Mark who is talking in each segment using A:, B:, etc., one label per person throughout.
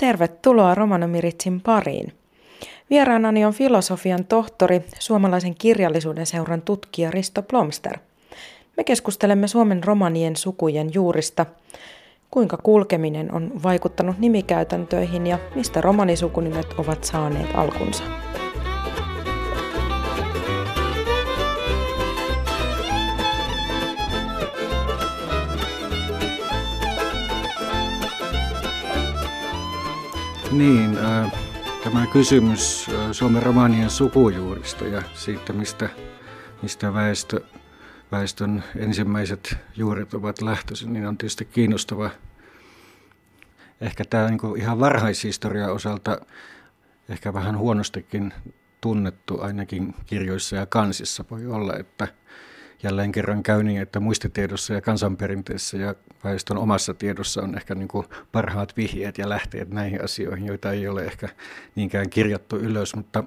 A: Tervetuloa Romanomiritsin pariin. Vieraanani on filosofian tohtori, suomalaisen kirjallisuuden seuran tutkija Risto Plomster. Me keskustelemme Suomen romanien sukujen juurista, kuinka kulkeminen on vaikuttanut nimikäytäntöihin ja mistä romanisukunimet ovat saaneet alkunsa.
B: Niin, äh, tämä kysymys äh, Suomen romanien sukujuurista ja siitä, mistä, mistä väestö, väestön ensimmäiset juuret ovat lähtöisin, niin on tietysti kiinnostava. Ehkä tämä niin ihan varhaishistoria osalta ehkä vähän huonostikin tunnettu ainakin kirjoissa ja kansissa voi olla, että – jälleen kerran käy niin, että muistitiedossa ja kansanperinteessä ja väestön omassa tiedossa on ehkä niin kuin parhaat vihjeet ja lähteet näihin asioihin, joita ei ole ehkä niinkään kirjattu ylös, mutta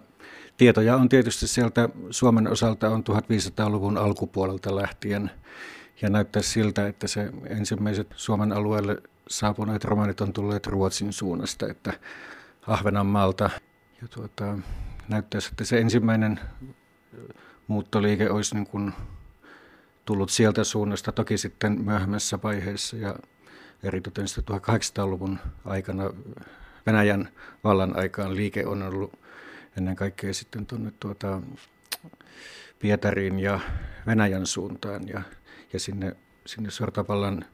B: tietoja on tietysti sieltä Suomen osalta on 1500-luvun alkupuolelta lähtien. Ja näyttää siltä, että se ensimmäiset Suomen alueelle saapuneet romanit on tulleet Ruotsin suunnasta, että Ahvenanmaalta. Ja tuota, näyttäisi, että se ensimmäinen muuttoliike olisi niin kuin tullut sieltä suunnasta toki sitten myöhemmässä vaiheessa ja eritoten 1800-luvun aikana Venäjän vallan aikaan liike on ollut ennen kaikkea sitten tuonne tuota Pietariin ja Venäjän suuntaan ja, ja sinne, sinne Sortapallan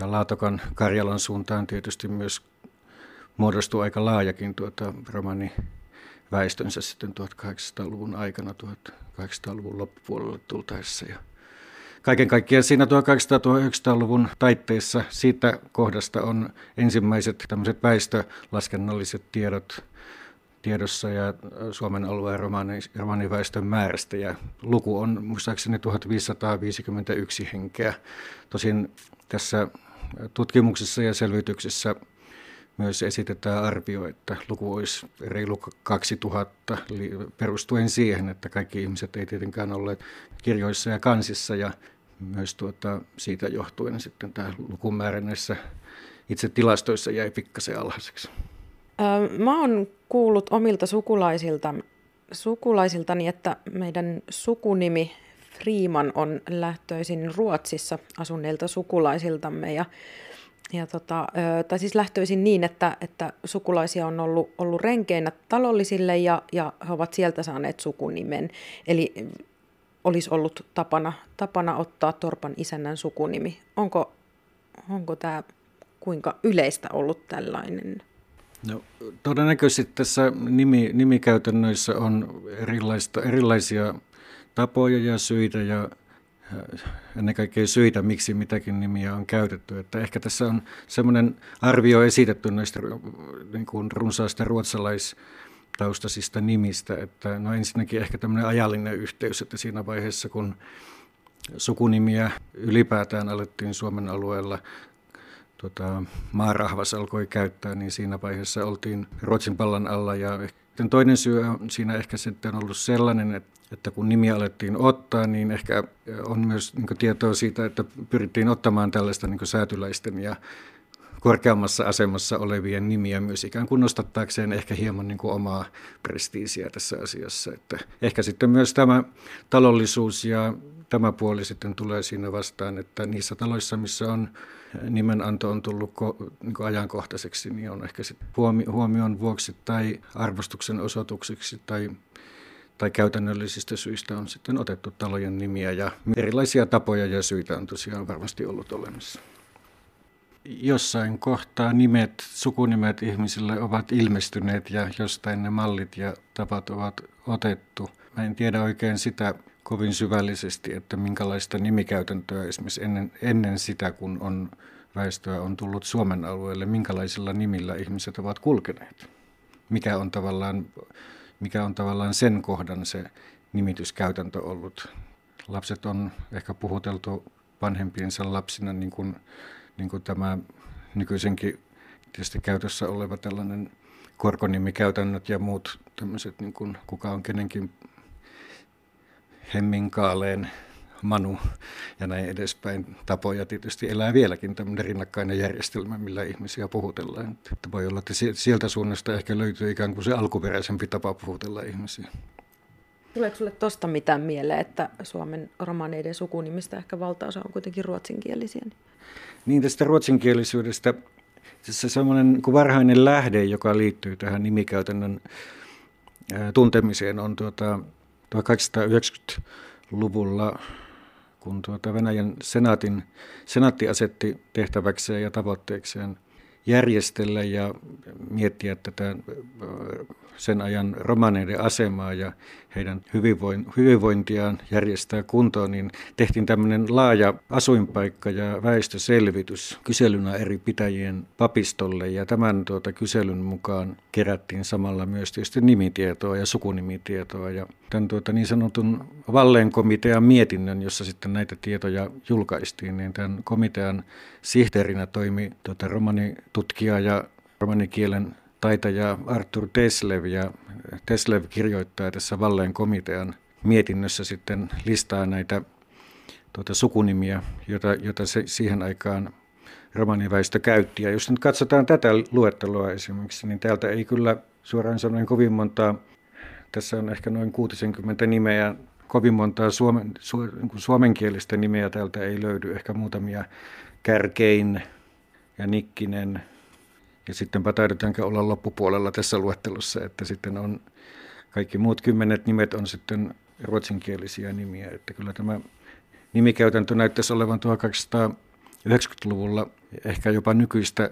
B: ja Laatokan Karjalan suuntaan tietysti myös muodostui aika laajakin tuota romani väestönsä sitten 1800-luvun aikana, 1800-luvun loppupuolelle tultaessa. Ja kaiken kaikkiaan siinä 1800-1900-luvun taitteessa siitä kohdasta on ensimmäiset tämmöiset väestölaskennalliset tiedot tiedossa ja Suomen alueen romaniväestön määrästä. Ja luku on muistaakseni 1551 henkeä. Tosin tässä tutkimuksessa ja selvityksessä myös esitetään arvio, että luku olisi reilu 2000 perustuen siihen, että kaikki ihmiset ei tietenkään olleet kirjoissa ja kansissa ja myös tuota, siitä johtuen sitten tämä lukumäärä näissä itse tilastoissa jäi pikkasen alhaiseksi.
A: Mä oon kuullut omilta sukulaisilta, sukulaisiltani, että meidän sukunimi Freeman on lähtöisin Ruotsissa asuneilta sukulaisiltamme ja ja tota, tai siis lähtöisin niin, että, että sukulaisia on ollut, ollut renkeinä talollisille ja, ja he ovat sieltä saaneet sukunimen. Eli olisi ollut tapana, tapana ottaa Torpan isännän sukunimi. Onko, onko tämä kuinka yleistä ollut tällainen?
B: No, todennäköisesti tässä nimi, nimikäytännöissä on erilaista, erilaisia tapoja ja syitä ja ennen kaikkea syitä, miksi mitäkin nimiä on käytetty. Että ehkä tässä on semmoinen arvio esitetty näistä niin kuin runsaista ruotsalais-taustaisista nimistä, että no ensinnäkin ehkä tämmöinen ajallinen yhteys, että siinä vaiheessa kun sukunimiä ylipäätään alettiin Suomen alueella tota, maarahvas alkoi käyttää, niin siinä vaiheessa oltiin Ruotsin pallan alla ja toinen syy on siinä ehkä sitten ollut sellainen, että että kun nimiä alettiin ottaa, niin ehkä on myös niin tietoa siitä, että pyrittiin ottamaan tällaista niin säätyläisten ja korkeammassa asemassa olevien nimiä myös ikään kuin nostattaakseen ehkä hieman niin kuin omaa prestiisiä tässä asiassa. Että ehkä sitten myös tämä talollisuus ja tämä puoli sitten tulee siinä vastaan, että niissä taloissa, missä on nimenanto on tullut niin kuin ajankohtaiseksi, niin on ehkä sitten huomion vuoksi tai arvostuksen osoitukseksi tai tai käytännöllisistä syistä on sitten otettu talojen nimiä ja erilaisia tapoja ja syitä on tosiaan varmasti ollut olemassa. Jossain kohtaa nimet, sukunimet ihmisille ovat ilmestyneet ja jostain ne mallit ja tapat ovat otettu. Mä en tiedä oikein sitä kovin syvällisesti, että minkälaista nimikäytäntöä esimerkiksi ennen, ennen sitä, kun on väestöä on tullut Suomen alueelle, minkälaisilla nimillä ihmiset ovat kulkeneet. Mikä on tavallaan mikä on tavallaan sen kohdan se nimityskäytäntö ollut. Lapset on ehkä puhuteltu vanhempiensa lapsina, niin kuin, niin kuin tämä nykyisenkin tietysti käytössä oleva tällainen korkonimikäytännöt ja muut tämmöiset, niin kuin kuka on kenenkin hemminkaaleen Manu ja näin edespäin tapoja tietysti elää vieläkin tämmöinen rinnakkainen järjestelmä, millä ihmisiä puhutellaan. Että voi olla, että sieltä suunnasta ehkä löytyy ikään kuin se alkuperäisempi tapa puhutella ihmisiä.
A: Tuleeko sinulle tuosta mitään mieleen, että Suomen romaneiden sukunimistä ehkä valtaosa on kuitenkin ruotsinkielisiä?
B: Niin tästä ruotsinkielisyydestä se semmoinen varhainen lähde, joka liittyy tähän nimikäytännön tuntemiseen, on tuota 1890-luvulla, kun tuota Venäjän senaatin, senaatti asetti tehtäväkseen ja tavoitteekseen järjestellä ja miettiä tätä sen ajan romaneiden asemaa ja heidän hyvinvointiaan järjestää kuntoon, niin tehtiin tämmöinen laaja asuinpaikka ja väestöselvitys kyselynä eri pitäjien papistolle. Ja tämän tuota kyselyn mukaan kerättiin samalla myös tietysti nimitietoa ja sukunimitietoa ja tämän tuota niin sanotun Valleen komitean mietinnön, jossa sitten näitä tietoja julkaistiin, niin tämän komitean sihteerinä toimi tuota romanitutkija ja romanikielen taitaja Arthur Teslev ja Teslev kirjoittaa tässä Valleen komitean mietinnössä sitten listaa näitä tuota, sukunimiä, joita, joita se siihen aikaan romaniväestö käytti. Ja jos nyt katsotaan tätä luetteloa esimerkiksi, niin täältä ei kyllä suoraan sanoen kovin montaa, tässä on ehkä noin 60 nimeä, kovin montaa suomen, su, niin suomenkielistä nimeä täältä ei löydy, ehkä muutamia Kärkein ja Nikkinen, ja sittenpä taidetaanko olla loppupuolella tässä luettelossa, että sitten on kaikki muut kymmenet nimet on sitten ruotsinkielisiä nimiä. Että kyllä tämä nimikäytäntö näyttäisi olevan 1890-luvulla ehkä jopa nykyistä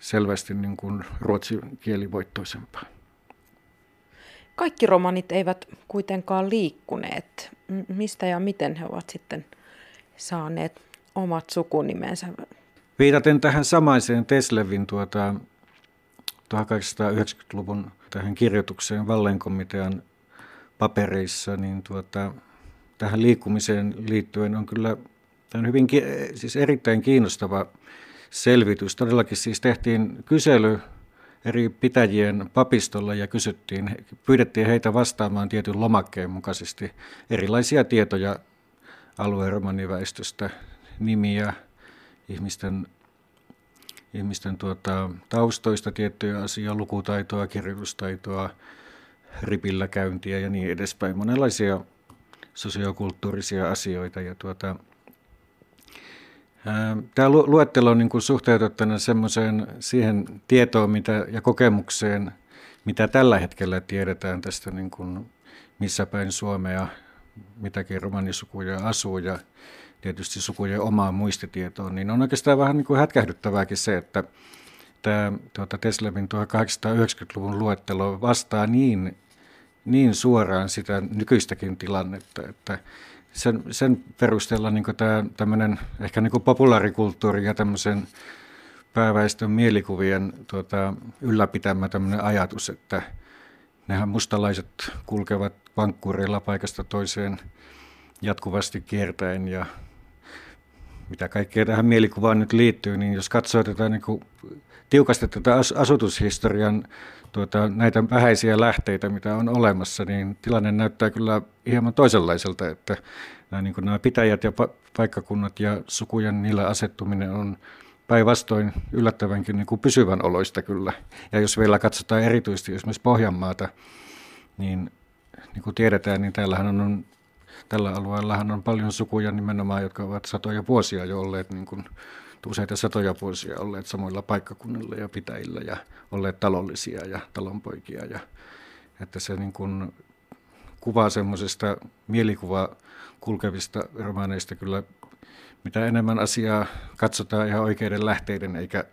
B: selvästi niin kuin ruotsinkielivoittoisempaa.
A: Kaikki romanit eivät kuitenkaan liikkuneet. Mistä ja miten he ovat sitten saaneet omat sukunimensä?
B: Viitaten tähän samaiseen Teslevin tuota, 1890-luvun tähän kirjoitukseen Vallenkomitean papereissa, niin tuota, tähän liikkumiseen liittyen on kyllä tämä on hyvin, siis erittäin kiinnostava selvitys. Todellakin siis tehtiin kysely eri pitäjien papistolla ja kysyttiin, pyydettiin heitä vastaamaan tietyn lomakkeen mukaisesti erilaisia tietoja alueen romaniväestöstä, nimiä, ihmisten, ihmisten tuota, taustoista tiettyjä asioita, lukutaitoa, kirjoitustaitoa, ripillä käyntiä ja niin edespäin. Monenlaisia sosiokulttuurisia asioita. Ja tuota, Tämä luettelo on niin suhteutettuna semmoiseen siihen tietoon mitä, ja kokemukseen, mitä tällä hetkellä tiedetään tästä, niin kuin missä päin Suomea mitäkin romanisukuja asuu ja tietysti sukujen omaan muistitietoon, niin on oikeastaan vähän niin kuin hätkähdyttävääkin se, että tämä tuota Teslevin 1890-luvun luettelo vastaa niin, niin suoraan sitä nykyistäkin tilannetta, että sen, sen perusteella niin tämä tämmöinen ehkä niin populaarikulttuuri ja tämmöisen pääväestön mielikuvien tuota, ylläpitämä tämmöinen ajatus, että nehän mustalaiset kulkevat vankkureilla paikasta toiseen jatkuvasti kiertäen ja mitä kaikkea tähän mielikuvaan nyt liittyy, niin jos katsoo tätä niin kuin, tiukasti tätä asutushistorian tuota, näitä vähäisiä lähteitä, mitä on olemassa, niin tilanne näyttää kyllä hieman toisenlaiselta, että nämä, niin kuin nämä pitäjät ja paikkakunnat ja sukujen niillä asettuminen on päinvastoin yllättävänkin niin kuin pysyvän oloista kyllä. Ja jos vielä katsotaan erityisesti esimerkiksi Pohjanmaata, niin niin kuin tiedetään, niin täällähän on tällä alueellahan on paljon sukuja nimenomaan, jotka ovat satoja vuosia jo olleet, niin kuin, useita satoja vuosia olleet samoilla paikkakunnilla ja pitäjillä ja olleet talollisia ja talonpoikia. Ja, että se niin kuin, kuvaa semmoisesta mielikuvaa kulkevista romaaneista kyllä, mitä enemmän asiaa katsotaan ihan oikeiden lähteiden eikä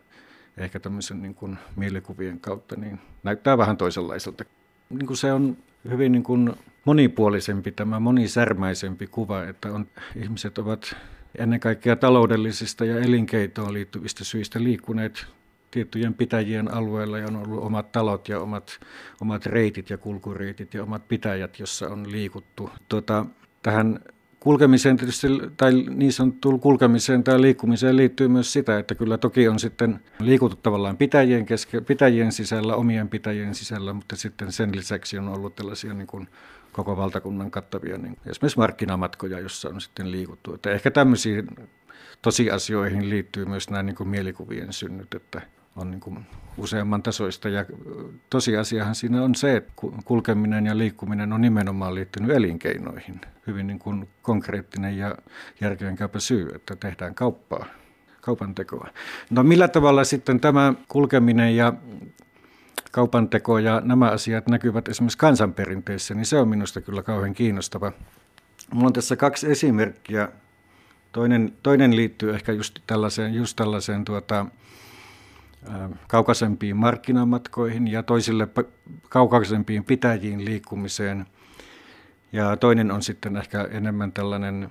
B: ehkä tämmöisen niin kuin mielikuvien kautta, niin näyttää vähän toisenlaiselta. Niin kuin se on hyvin niin kuin monipuolisempi, tämä monisärmäisempi kuva, että on, ihmiset ovat ennen kaikkea taloudellisista ja elinkeitoon liittyvistä syistä liikkuneet tiettyjen pitäjien alueella ja on ollut omat talot ja omat, omat reitit ja kulkureitit ja omat pitäjät, jossa on liikuttu. Tuota, tähän kulkemiseen tietysti, tai niin sanottuun kulkemiseen tai liikkumiseen liittyy myös sitä, että kyllä toki on sitten liikuttu tavallaan pitäjien, keske, pitäjien sisällä, omien pitäjien sisällä, mutta sitten sen lisäksi on ollut tällaisia niin kuin koko valtakunnan kattavia niin esimerkiksi markkinamatkoja, jossa on sitten liikuttu. Että ehkä tämmöisiin tosiasioihin liittyy myös nämä niin kuin mielikuvien synnyt, että on niin kuin useamman tasoista. Ja tosiasiahan siinä on se, että kulkeminen ja liikkuminen on nimenomaan liittynyt elinkeinoihin. Hyvin niin kuin konkreettinen ja järkeenkäypä syy, että tehdään kauppaa, kaupan tekoa. No millä tavalla sitten tämä kulkeminen ja kaupanteko ja nämä asiat näkyvät esimerkiksi kansanperinteessä, niin se on minusta kyllä kauhean kiinnostava. Minulla on tässä kaksi esimerkkiä. Toinen, toinen liittyy ehkä just tällaiseen, just tällaiseen tuota, kaukaisempiin markkinamatkoihin ja toisille kaukaisempiin pitäjiin liikkumiseen. Ja toinen on sitten ehkä enemmän tällainen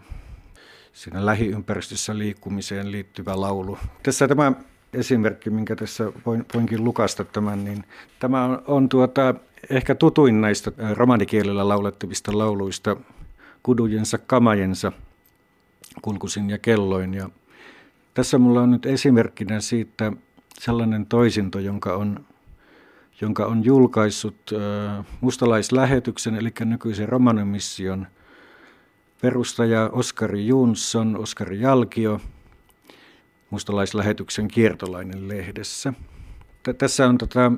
B: siinä lähiympäristössä liikkumiseen liittyvä laulu. Tässä tämä esimerkki, minkä tässä voin, voinkin lukasta tämän, niin tämä on, on tuota, ehkä tutuin näistä romanikielellä laulettavista lauluista kudujensa kamajensa kulkusin ja kelloin. Ja tässä mulla on nyt esimerkkinä siitä sellainen toisinto, jonka on, jonka on julkaissut äh, mustalaislähetyksen, eli nykyisen romanomission perustaja Oskari Jonsson, Oskari Jalkio, mustalaislähetyksen kiertolainen lehdessä. Tässä on tota,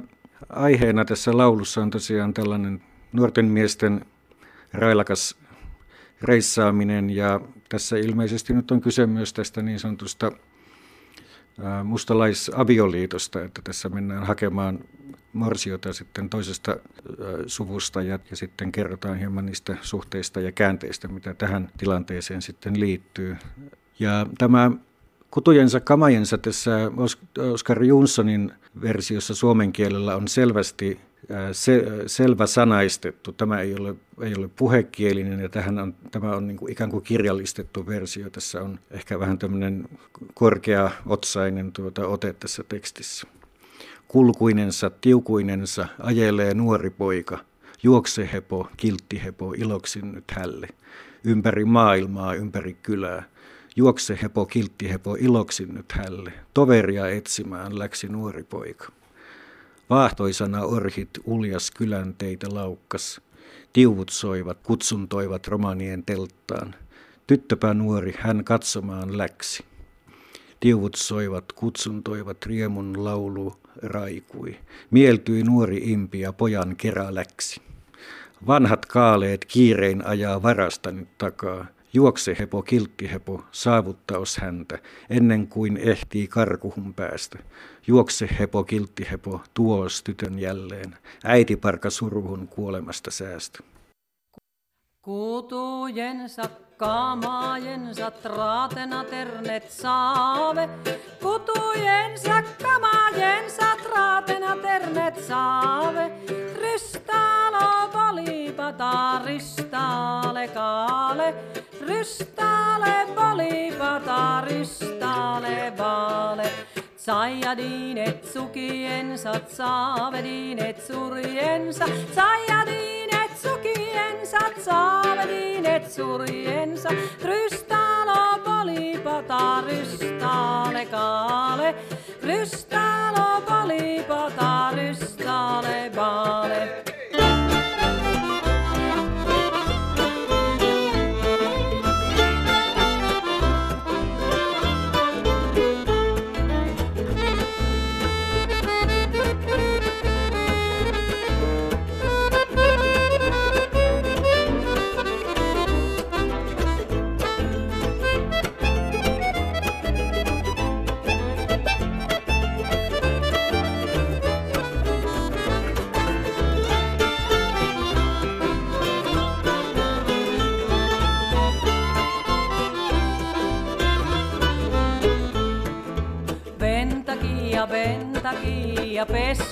B: aiheena tässä laulussa on tosiaan tällainen nuorten miesten railakas reissaaminen ja tässä ilmeisesti nyt on kyse myös tästä niin sanotusta mustalaisavioliitosta, että tässä mennään hakemaan morsiota sitten toisesta suvusta ja, ja sitten kerrotaan hieman niistä suhteista ja käänteistä, mitä tähän tilanteeseen sitten liittyy. Ja tämä kutujensa kamajensa tässä Oskar Jonssonin versiossa suomen kielellä on selvästi se, selvä sanaistettu. Tämä ei ole, ei ole puhekielinen ja tähän on, tämä on niin kuin ikään kuin kirjallistettu versio. Tässä on ehkä vähän tämmöinen korkea-otsainen tuota, ote tässä tekstissä. Kulkuinensa, tiukuinensa, ajelee nuori poika, juokse hepo, kiltti hepo, iloksin nyt hälle. Ympäri maailmaa, ympäri kylää. Juokse hepo, kiltti hepo, iloksin nyt hälle. Toveria etsimään läksi nuori poika. Vaahtoisana orhit uljas kylän teitä laukkas. Tiuvut soivat, kutsuntoivat romanien telttaan. Tyttöpä nuori hän katsomaan läksi. Tiuvut soivat, kutsuntoivat, riemun laulu raikui. Mieltyi nuori impi ja pojan kerä läksi. Vanhat kaaleet kiirein ajaa varasta nyt takaa. Juokse hepo, kiltti hepo, saavuttaos häntä, ennen kuin ehtii karkuhun päästä. Juokse hepo, kiltti hepo, tuos tytön jälleen, äiti parka survun kuolemasta säästä.
C: Kutujensa, kamaajensa, traatena ternet saave. Kutujensa, kamaajensa, traatena ternet saave. Rystalo polipata, rystaale kaale. Rystale polipata, rystale vaale. Saijadiinet sukiensa, saavediinet surjensa, saijadiinet sukiensa, saavediinet surjensa. Rystalo polipata, rystale kaale. Rystalo polipata, rystale a pés.